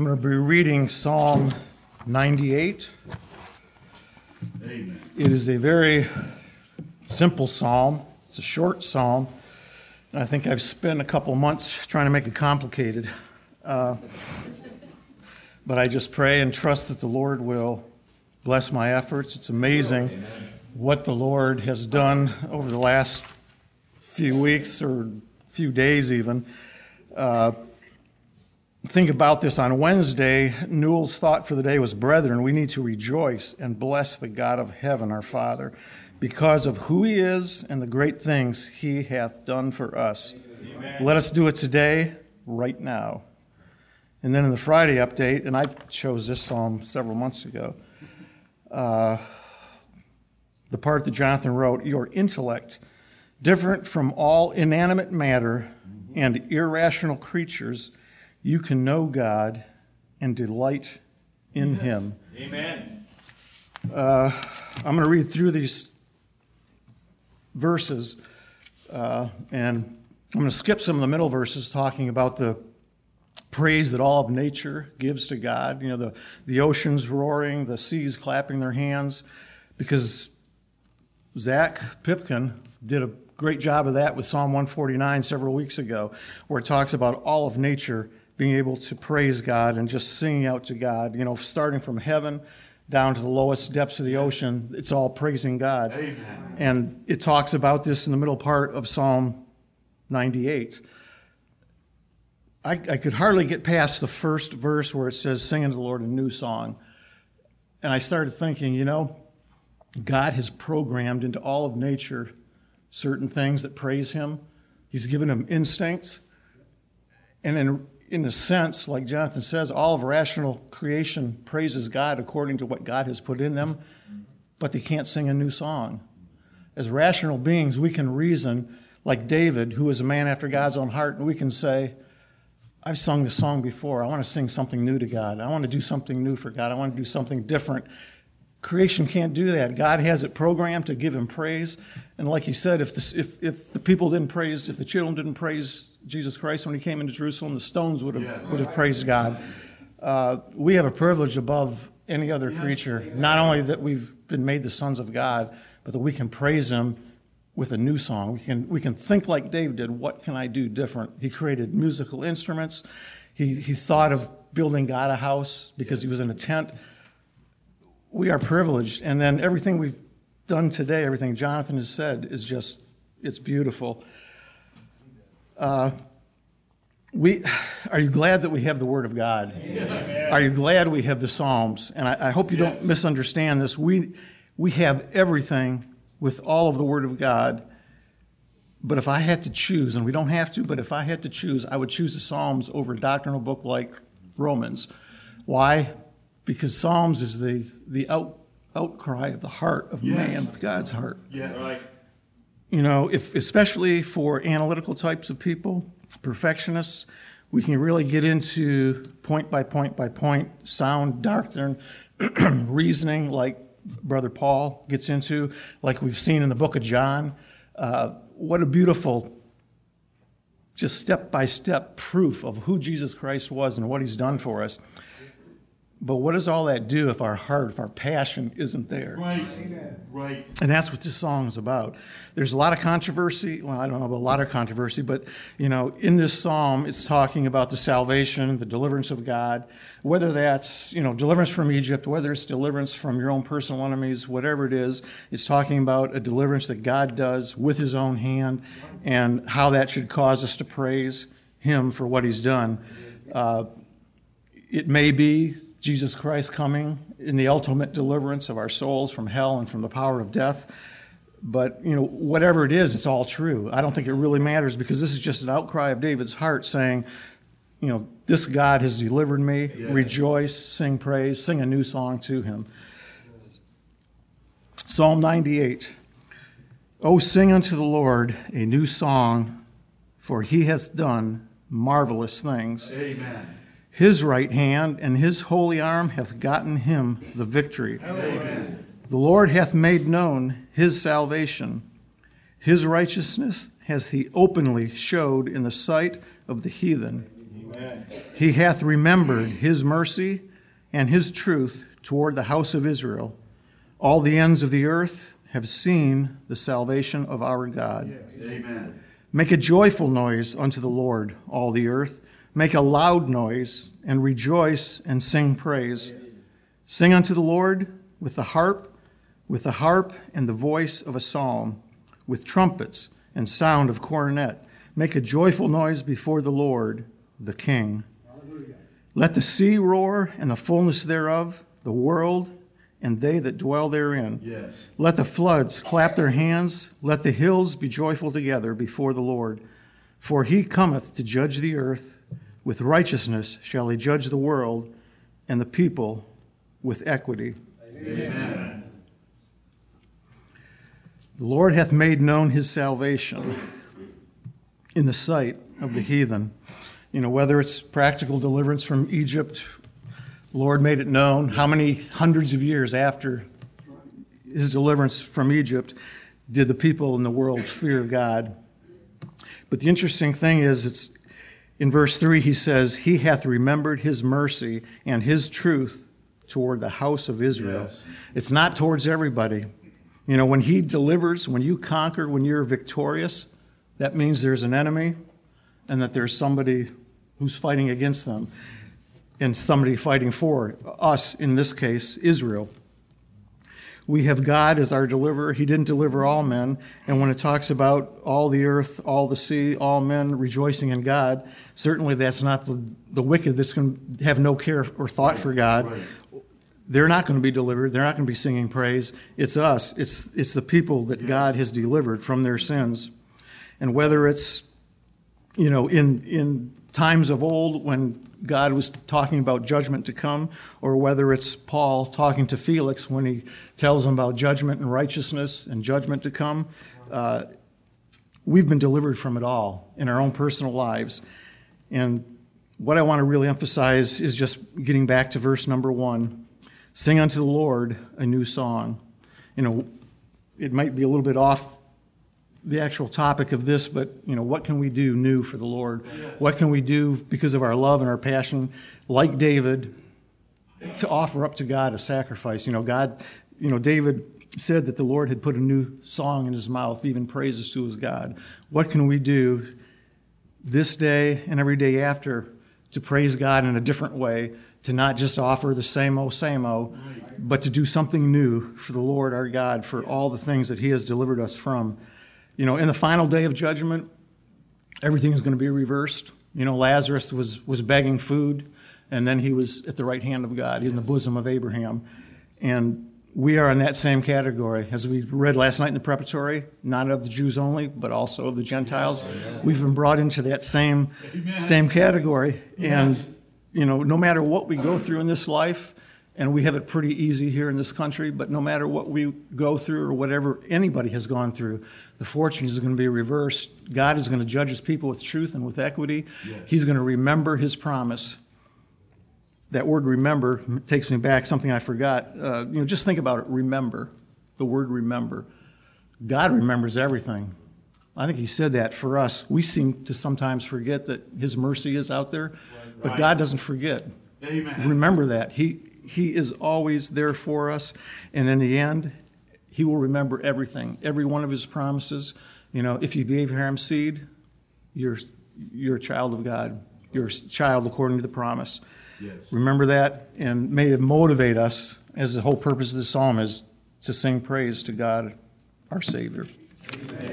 I'm going to be reading Psalm 98. Amen. It is a very simple psalm, it's a short psalm, and I think I've spent a couple months trying to make it complicated. Uh, but I just pray and trust that the Lord will bless my efforts. It's amazing what the Lord has done over the last few weeks or few days, even. Uh, think about this on Wednesday. Newell's thought for the day was Brethren, we need to rejoice and bless the God of heaven, our Father, because of who he is and the great things he hath done for us. Amen. Let us do it today, right now. And then in the Friday update, and I chose this psalm several months ago, uh, the part that Jonathan wrote Your intellect, different from all inanimate matter and irrational creatures, you can know God and delight in yes. Him. Amen. Uh, I'm going to read through these verses, uh, and I'm going to skip some of the middle verses talking about the praise that all of nature gives to God. You know, the, the oceans roaring, the seas clapping their hands, because Zach Pipkin did a great job of that with Psalm 149 several weeks ago, where it talks about all of nature being able to praise God and just singing out to God, you know, starting from heaven down to the lowest depths of the ocean, it's all praising God. Amen. And it talks about this in the middle part of Psalm 98. I, I could hardly get past the first verse where it says, Sing unto the Lord a new song. And I started thinking, you know, God has programmed into all of nature certain things that praise Him. He's given them instincts. And in in a sense, like Jonathan says, all of rational creation praises God according to what God has put in them, but they can't sing a new song. As rational beings, we can reason like David, who is a man after God's own heart, and we can say, I've sung this song before. I want to sing something new to God. I want to do something new for God. I want to do something different. Creation can't do that. God has it programmed to give him praise. And like he said, if the, if, if the people didn't praise, if the children didn't praise Jesus Christ when he came into Jerusalem, the stones would have, yes. would have praised God. Uh, we have a privilege above any other yes. creature, not only that we've been made the sons of God, but that we can praise him with a new song. We can, we can think like David did. What can I do different? He created musical instruments. He, he thought of building God a house because he was in a tent. We are privileged. And then everything we've done today, everything Jonathan has said, is just, it's beautiful. Uh, we, are you glad that we have the Word of God? Yes. Are you glad we have the Psalms? And I, I hope you yes. don't misunderstand this. We, we have everything with all of the Word of God. But if I had to choose, and we don't have to, but if I had to choose, I would choose the Psalms over a doctrinal book like Romans. Why? Because Psalms is the, the out, outcry of the heart of yes. man with God's heart. Yeah, right you know, if especially for analytical types of people, perfectionists, we can really get into point by point by point sound doctrine, reasoning, like Brother Paul gets into, like we've seen in the book of John. Uh, what a beautiful, just step by step proof of who Jesus Christ was and what he's done for us. But what does all that do if our heart, if our passion isn't there? Right. Right. And that's what this song is about. There's a lot of controversy. Well, I don't know about a lot of controversy, but you know, in this psalm, it's talking about the salvation, the deliverance of God. Whether that's you know deliverance from Egypt, whether it's deliverance from your own personal enemies, whatever it is, it's talking about a deliverance that God does with His own hand, and how that should cause us to praise Him for what He's done. Uh, it may be Jesus Christ coming in the ultimate deliverance of our souls from hell and from the power of death. But, you know, whatever it is, it's all true. I don't think it really matters because this is just an outcry of David's heart saying, you know, this God has delivered me. Yes. Rejoice, sing praise, sing a new song to him. Psalm 98. Oh, sing unto the Lord a new song, for he hath done marvelous things. Amen. His right hand and his holy arm hath gotten him the victory. Amen. The Lord hath made known his salvation. His righteousness has he openly showed in the sight of the heathen. Amen. He hath remembered his mercy and his truth toward the house of Israel. All the ends of the earth have seen the salvation of our God. Amen. Make a joyful noise unto the Lord, all the earth. Make a loud noise and rejoice and sing praise. Sing unto the Lord with the harp, with the harp and the voice of a psalm, with trumpets and sound of cornet. Make a joyful noise before the Lord, the King. Let the sea roar and the fullness thereof, the world and they that dwell therein. Yes. Let the floods clap their hands. Let the hills be joyful together before the Lord. For he cometh to judge the earth. With righteousness shall he judge the world, and the people with equity. Amen. The Lord hath made known his salvation in the sight of the heathen. You know, whether it's practical deliverance from Egypt, Lord made it known how many hundreds of years after his deliverance from Egypt did the people in the world fear God. But the interesting thing is, it's in verse 3, he says, He hath remembered his mercy and his truth toward the house of Israel. Yes. It's not towards everybody. You know, when he delivers, when you conquer, when you're victorious, that means there's an enemy and that there's somebody who's fighting against them and somebody fighting for us, in this case, Israel. We have God as our deliverer. He didn't deliver all men. And when it talks about all the earth, all the sea, all men rejoicing in God, certainly that's not the, the wicked that's going to have no care or thought for God. Right. They're not going to be delivered. They're not going to be singing praise. It's us. It's, it's the people that Yes. God has delivered from their sins. And whether it's you know, in, in times of old when God was talking about judgment to come, or whether it's Paul talking to Felix when he tells him about judgment and righteousness and judgment to come, uh, we've been delivered from it all in our own personal lives. And what I want to really emphasize is just getting back to verse number one sing unto the Lord a new song. You know, it might be a little bit off the actual topic of this, but you know, what can we do new for the Lord? What can we do because of our love and our passion, like David, to offer up to God a sacrifice? You know, God, you know, David said that the Lord had put a new song in his mouth, even praises to his God. What can we do this day and every day after to praise God in a different way, to not just offer the same old, same o, but to do something new for the Lord our God for all the things that He has delivered us from. You know, in the final day of judgment, everything is going to be reversed. You know, Lazarus was, was begging food, and then he was at the right hand of God, in the bosom of Abraham. And we are in that same category. As we read last night in the preparatory, not of the Jews only, but also of the Gentiles. We've been brought into that same, Amen. same category. Yes. And, you know, no matter what we go through in this life, and we have it pretty easy here in this country, but no matter what we go through or whatever anybody has gone through, the fortunes are going to be reversed. God is going to judge his people with truth and with equity. Yes. He's going to remember his promise. That word remember takes me back, something I forgot. Uh, you know, just think about it remember, the word remember. God remembers everything. I think he said that for us. We seem to sometimes forget that his mercy is out there, but Right. God doesn't forget. Amen. Remember that. He, he is always there for us. And in the end, He will remember everything, every one of His promises. You know, if you be Abraham's seed, you're, you're a child of God. You're a child according to the promise. Yes. Remember that, and may it motivate us, as the whole purpose of the psalm is to sing praise to God, our Savior. Amen. Amen.